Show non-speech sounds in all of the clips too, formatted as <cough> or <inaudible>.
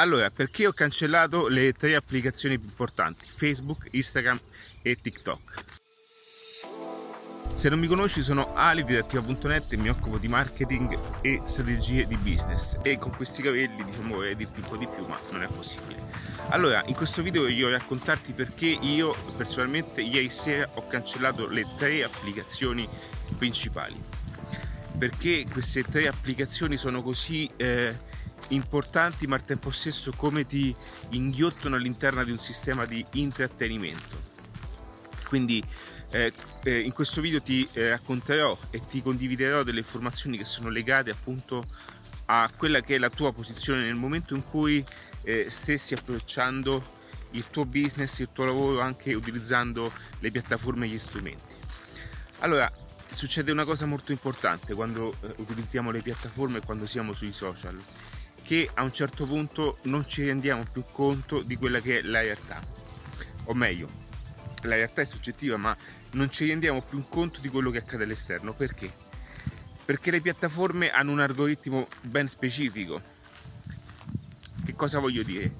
Allora, perché ho cancellato le tre applicazioni più importanti? Facebook, Instagram e TikTok. Se non mi conosci sono Ali di Attiva.net e mi occupo di marketing e strategie di business e con questi capelli diciamo vorrei dirti un po' di più ma non è possibile. Allora, in questo video voglio raccontarti perché io personalmente ieri sera ho cancellato le tre applicazioni principali. Perché queste tre applicazioni sono così eh, importanti ma al tempo stesso come ti inghiottano all'interno di un sistema di intrattenimento. Quindi eh, eh, in questo video ti eh, racconterò e ti condividerò delle informazioni che sono legate appunto a quella che è la tua posizione nel momento in cui eh, stessi approcciando il tuo business, il tuo lavoro anche utilizzando le piattaforme e gli strumenti. Allora, succede una cosa molto importante quando eh, utilizziamo le piattaforme e quando siamo sui social, che a un certo punto non ci rendiamo più conto di quella che è la realtà. O meglio, la realtà è soggettiva, ma non ci rendiamo più conto di quello che accade all'esterno. Perché? Perché le piattaforme hanno un algoritmo ben specifico. Che cosa voglio dire?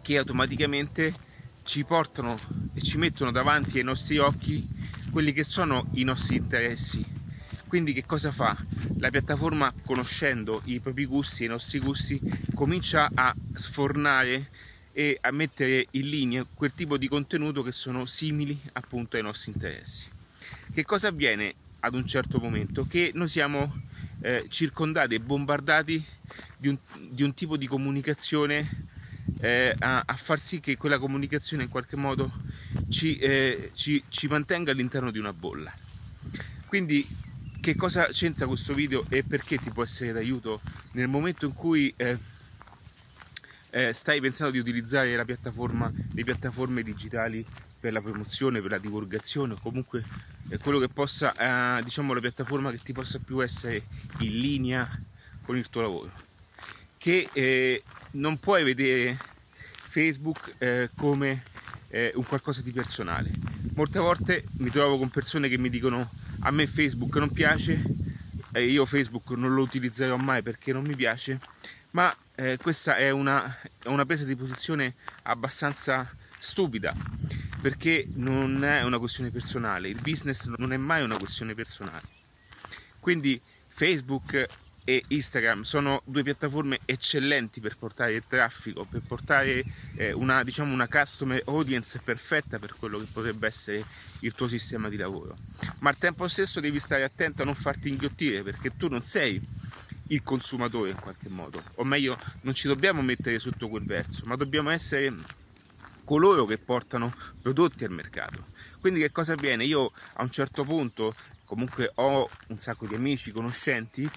Che automaticamente ci portano e ci mettono davanti ai nostri occhi quelli che sono i nostri interessi. Quindi che cosa fa? La piattaforma, conoscendo i propri gusti e i nostri gusti, comincia a sfornare e a mettere in linea quel tipo di contenuto che sono simili appunto ai nostri interessi. Che cosa avviene ad un certo momento? Che noi siamo eh, circondati e bombardati di un, di un, tipo di comunicazione eh, a, a, far sì che quella comunicazione in qualche modo ci, eh, ci, ci mantenga all'interno di una bolla. Quindi che cosa c'entra questo video e perché ti può essere d'aiuto nel momento in cui eh, eh, stai pensando di utilizzare la piattaforma, le piattaforme digitali per la promozione, per la divulgazione o comunque eh, quello che possa, eh, diciamo la piattaforma che ti possa più essere in linea con il tuo lavoro. Che eh, non puoi vedere Facebook eh, come un qualcosa di personale. Molte volte mi trovo con persone che mi dicono a me Facebook non piace, io Facebook non lo utilizzerò mai perché non mi piace, ma eh, questa è una, è una presa di posizione abbastanza stupida perché non è una questione personale, il business non è mai una questione personale. Quindi Facebook e Instagram sono due piattaforme eccellenti per portare il traffico, per portare eh, una, diciamo, una customer audience perfetta per quello che potrebbe essere il tuo sistema di lavoro. Ma al tempo stesso devi stare attento a non farti inghiottire perché tu non sei il consumatore in qualche modo, o meglio non ci dobbiamo mettere sotto quel verso, ma dobbiamo essere coloro che portano prodotti al mercato. Quindi che cosa avviene? Io a un certo punto comunque ho un sacco di amici, conoscenti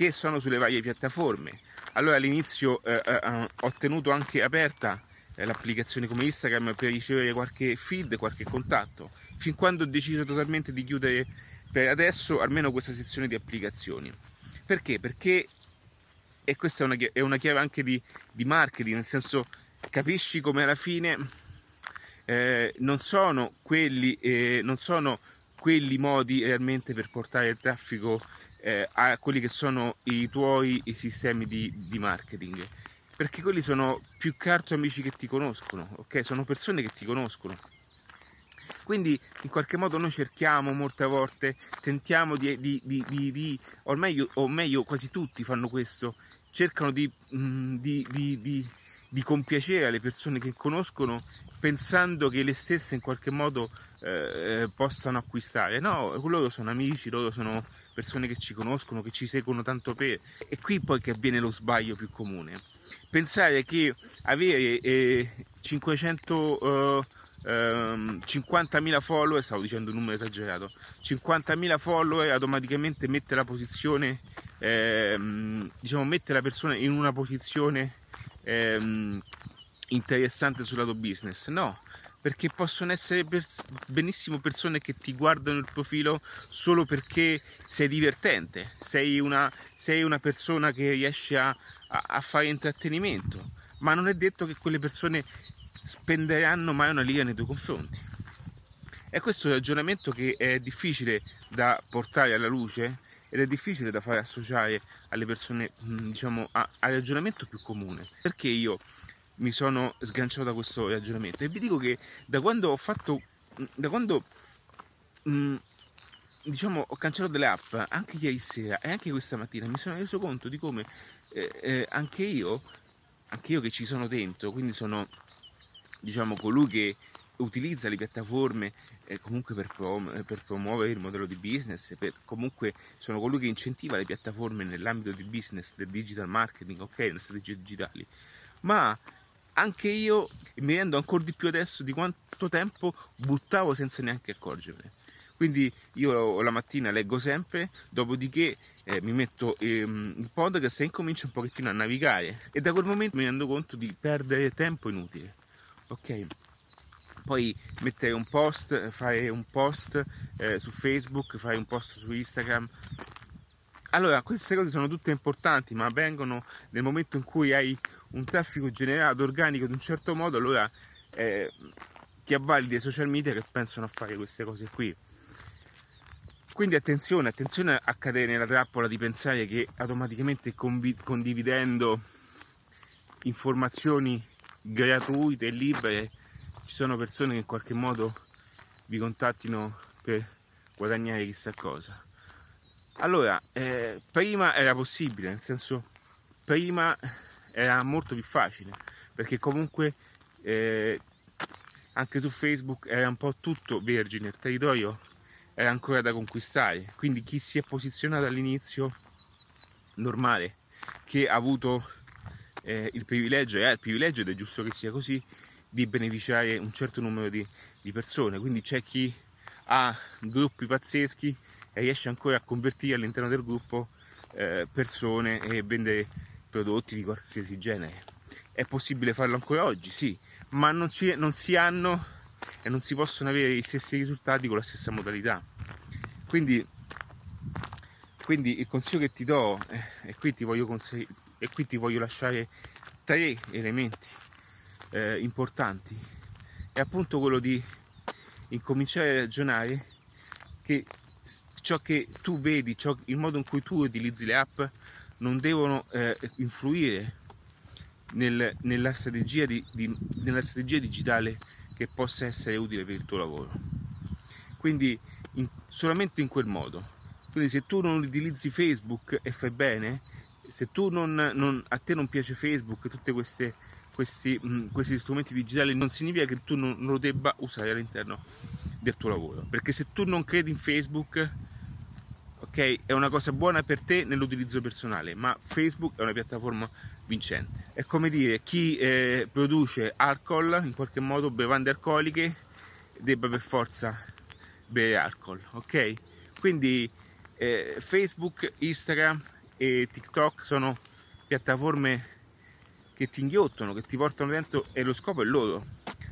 che sono sulle varie piattaforme. Allora all'inizio eh, eh, eh ho tenuto anche aperta eh, l'applicazione come Instagram per ricevere qualche feed, qualche contatto, fin quando ho deciso totalmente di chiudere per adesso almeno questa sezione di applicazioni. Perché? Perché, e questa è una, è una chiave anche di, di, marketing, nel senso capisci come alla fine eh, non, sono quelli, eh, non sono quelli modi realmente per portare il traffico eh, a quelli che sono i tuoi i sistemi di, di, marketing. Perché quelli sono più che altro amici che ti conoscono ok? Sono persone che ti conoscono. Quindi in qualche modo noi cerchiamo molte volte, tentiamo di, di, di, di o, meglio, o meglio quasi tutti fanno questo, cercano di, mm, di compiacere le persone che conoscono pensando che le stesse in qualche modo eh, possano acquistare. No, loro sono amici, loro sono persone che ci conoscono, che ci seguono tanto per... E qui poi che avviene lo sbaglio più comune. Pensare che avere eh, 500... Eh, 50.000 ehm, follower, stavo dicendo un numero esagerato, 50.000 follower automaticamente mette la posizione, ehm, diciamo mette la persona in una posizione ehm, interessante sul lato business. No, perché possono essere pers- benissimo persone che ti guardano il profilo solo perché sei divertente, sei una, sei una persona che riesce a, a, a fare intrattenimento, ma non è detto che quelle persone spenderanno mai una liga nei tuoi confronti. È questo un ragionamento che è difficile da portare alla luce ed è difficile da fare associare alle persone, diciamo, a, al ragionamento più comune. Perché io mi sono sganciato da questo ragionamento? E vi dico che da quando ho fatto, da quando mh, diciamo ho cancellato delle app anche ieri sera e anche questa mattina mi sono reso conto di come eh, eh, anche io anche io che ci sono dentro quindi sono diciamo colui che utilizza le piattaforme eh, comunque per, prom- per, promuovere il modello di business, per, comunque sono colui che incentiva le piattaforme nell'ambito di business, del digital marketing, ok, nelle strategie digitali, ma anche io mi rendo ancora di più adesso di quanto tempo buttavo senza neanche accorgermene. Quindi io la mattina leggo sempre, dopodiché eh, mi metto ehm, il podcast e incomincio un pochettino a navigare e da quel momento mi rendo conto di perdere tempo inutile. Ok? poi mettere un post, fare un post eh, su Facebook, fare un post su Instagram. Allora, queste cose sono tutte importanti, ma avvengono nel momento in cui hai un traffico generato organico di un certo modo, allora eh, ti avvali dei social media che pensano a fare queste cose qui. Quindi attenzione, attenzione a cadere nella trappola di pensare che automaticamente convi- condividendo informazioni gratuite e libere ci sono persone che in qualche modo vi contattino per guadagnare chissà cosa. Allora, eh, prima era possibile, nel senso, prima era molto più facile, perché comunque eh, anche su Facebook era un po' tutto vergine, il territorio era ancora da conquistare, quindi chi si è posizionato all'inizio, normale, che ha avuto eh, il privilegio, e ha il privilegio ed è giusto che sia così, di beneficiare un certo numero di, di persone. Quindi c'è chi ha gruppi pazzeschi e riesce ancora a convertire all'interno del gruppo eh, persone e vendere prodotti di qualsiasi genere. È possibile farlo ancora oggi, sì, ma non, ci, non si hanno e non si possono avere gli stessi risultati con la stessa modalità. Quindi, quindi il consiglio che ti do, eh, e, qui ti conseg- e qui ti voglio lasciare tre elementi eh, importanti è appunto quello di incominciare a ragionare che ciò che tu vedi, ciò, il modo in cui tu utilizzi le app non devono eh, influire nel, nella, strategia di, di, nella, strategia digitale che possa essere utile per il tuo lavoro. Quindi in, solamente in quel modo. Quindi se tu non utilizzi Facebook e fai bene, se non, non, a te non piace Facebook, tutte queste questi, mh, questi strumenti digitali non significa che tu non lo debba usare all'interno del tuo lavoro. Perché se tu non credi in Facebook, ok, è una cosa buona per te nell'utilizzo personale, ma Facebook è una piattaforma vincente. È come dire, chi eh, produce alcol, in qualche modo bevande alcoliche, debba per forza bere alcol, ok? Quindi eh, Facebook, Instagram e TikTok sono piattaforme che ti inghiottano, che ti portano dentro e lo scopo è loro.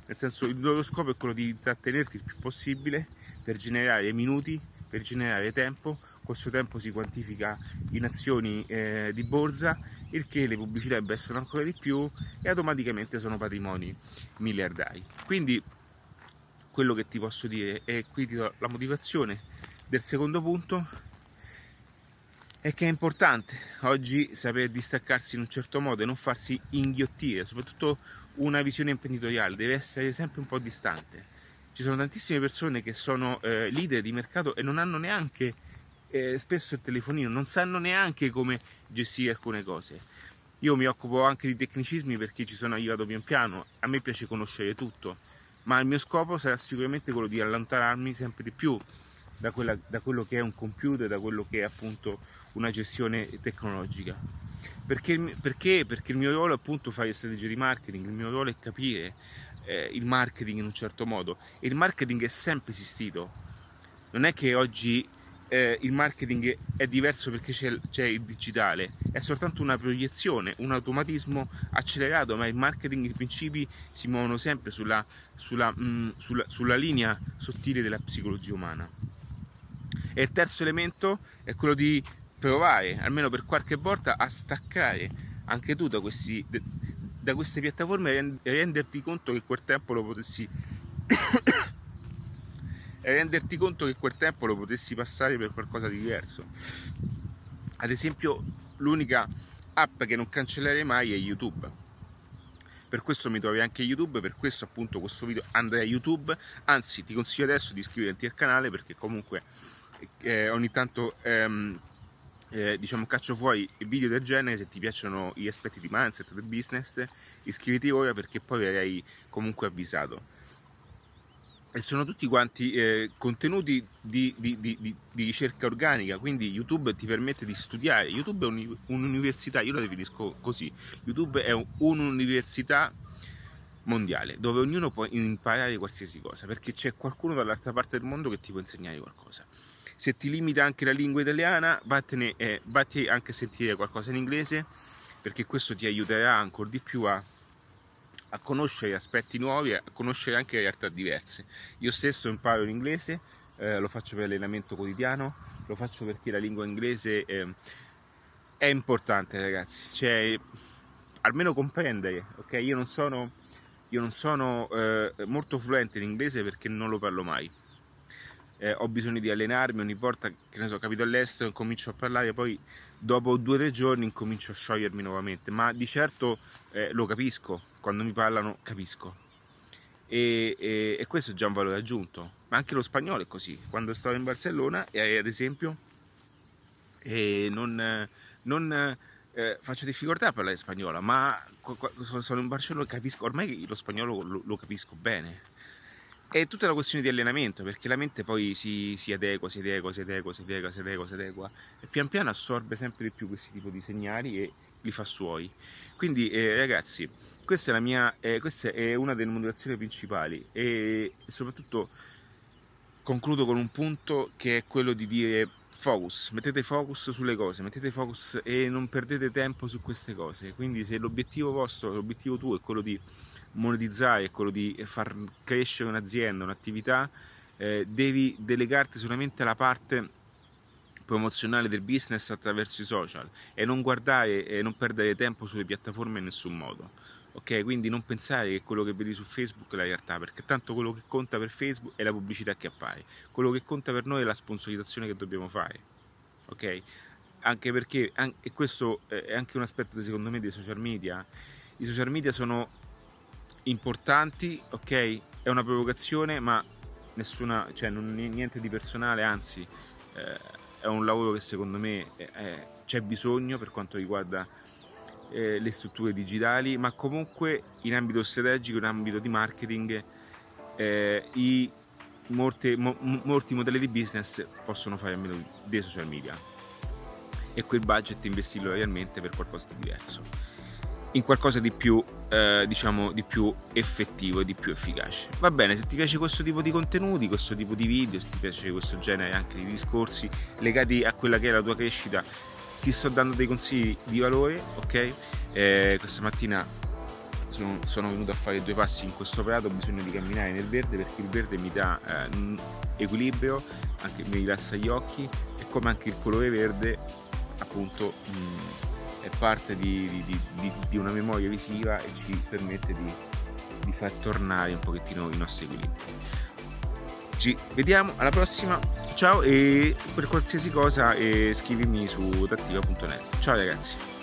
Nel senso, il loro scopo è quello di intrattenerti il più possibile per generare minuti, per generare tempo. Questo tempo si quantifica in azioni eh, di borsa, il che le pubblicità investono ancora di più e automaticamente sono patrimoni miliardari. Quindi quello che ti posso dire è qui ti do la motivazione del secondo punto è che è importante oggi saper distaccarsi in un certo modo e non farsi inghiottire, soprattutto una visione imprenditoriale deve essere sempre un po' distante. Ci sono tantissime persone che sono eh, leader di mercato e non hanno neanche eh, spesso il telefonino, non sanno neanche come gestire alcune cose. Io mi occupo anche di tecnicismi perché ci sono arrivato pian piano, a me piace conoscere tutto, ma il mio scopo sarà sicuramente quello di allontanarmi sempre di più da, quella, da quello che è un computer, da quello che è appunto una gestione tecnologica. Perché, perché? Perché il mio ruolo è appunto fare strategie di marketing, il mio ruolo è capire eh, il marketing in un certo modo e il marketing è sempre esistito. Non è che oggi eh, il marketing è diverso perché c'è, c'è, il digitale, è soltanto una proiezione, un automatismo accelerato, ma il marketing, i principi si muovono sempre sulla, sulla, mh, mm, sulla, sulla linea sottile della psicologia umana. E il terzo elemento è quello di provare, almeno per qualche volta, a staccare anche tu da, questi, da queste piattaforme e renderti conto che quel tempo lo potessi <coughs> e renderti conto che quel tempo lo potessi passare per qualcosa di diverso. Ad esempio, l'unica app che non cancellerei mai è YouTube. Per questo mi trovi anche YouTube, per questo appunto questo video andrà a YouTube, anzi ti consiglio adesso di iscriverti al canale perché comunque eh, ogni tanto ehm, eh, diciamo caccio fuori video del genere se ti piacciono gli aspetti di mindset del business iscriviti ora perché poi verrai comunque avvisato. E sono tutti quanti eh, contenuti di, di, di, di, ricerca organica, quindi YouTube ti permette di studiare, YouTube è un'università, io la definisco così, YouTube è un'università mondiale dove ognuno può imparare qualsiasi cosa, perché c'è qualcuno dall'altra parte del mondo che ti può insegnare qualcosa. Se ti limita anche la lingua italiana, vattene, eh, vatti anche a sentire qualcosa in inglese, perché questo ti aiuterà ancora di più a a conoscere aspetti nuovi, a conoscere anche realtà diverse. Io stesso imparo l'inglese, eh, lo faccio per allenamento quotidiano, lo faccio perché la lingua inglese eh, è importante ragazzi, cioè almeno comprendere, ok? Io non sono, io non sono eh, molto fluente in inglese perché non lo parlo mai. Eh, ho bisogno di allenarmi ogni volta che ne so, capito all'estero, comincio a parlare, poi dopo due o tre giorni incomincio a sciogliermi nuovamente, ma di certo eh, lo capisco, quando mi parlano capisco. E, e, e, questo è già un valore aggiunto, ma anche lo spagnolo è così. Quando stavo in Barcellona, e ad esempio, e non, non eh, faccio difficoltà a parlare spagnolo, ma sono in Barcellona e capisco, ormai lo spagnolo lo, lo capisco bene è tutta una questione di allenamento, perché la mente poi si, si, adegua, si adegua, si adegua, si adegua, si adegua, si adegua e pian piano assorbe sempre di più questi tipi di segnali e li fa suoi. Quindi eh, ragazzi, questa è, mia, eh, questa è una delle motivazioni principali e soprattutto concludo con un punto che è quello di dire focus, mettete focus sulle cose, mettete focus e non perdete tempo su queste cose. Quindi se l'obiettivo vostro, l'obiettivo tuo è quello di monetizzare, è quello di far crescere un'azienda, un'attività, eh, devi delegarti solamente la parte promozionale del business attraverso i social e non guardare e non perdere tempo sulle piattaforme in nessun modo. Ok, quindi non pensare che quello che vedi su Facebook è la realtà, perché tanto quello che conta per Facebook è la pubblicità che appare, quello che conta per noi è la sponsorizzazione che dobbiamo fare. Ok? Anche perché, e questo è anche un aspetto secondo me dei social media, i social media sono importanti, ok? È una provocazione, ma nessuna, cioè non niente di personale, anzi eh, è un lavoro che secondo me è, è, c'è bisogno per quanto riguarda eh, le strutture digitali, ma comunque in ambito strategico, in ambito di marketing, eh, i molti, mo, molti modelli di business possono fare a meno dei social media e quel budget investirlo realmente per qualcosa di diverso in qualcosa di più, eh, diciamo, di più effettivo e di più efficace. Va bene, se ti piace questo tipo di contenuti, questo tipo di video, se ti piace questo genere anche di discorsi legati a quella che è la tua crescita, ti sto dando dei consigli di valore, ok? Eh, questa mattina sono, sono, venuto a fare due passi in questo prato, ho bisogno di camminare nel verde perché il verde mi dà eh, equilibrio, anche mi rilassa gli occhi e come anche il colore verde appunto mh, mm, è parte di, di, di, di, una memoria visiva e ci permette di, far tornare un pochettino i nostri equilibri. Ci vediamo alla prossima, ciao e per qualsiasi cosa eh, scrivimi su tattiva.net. Ciao ragazzi!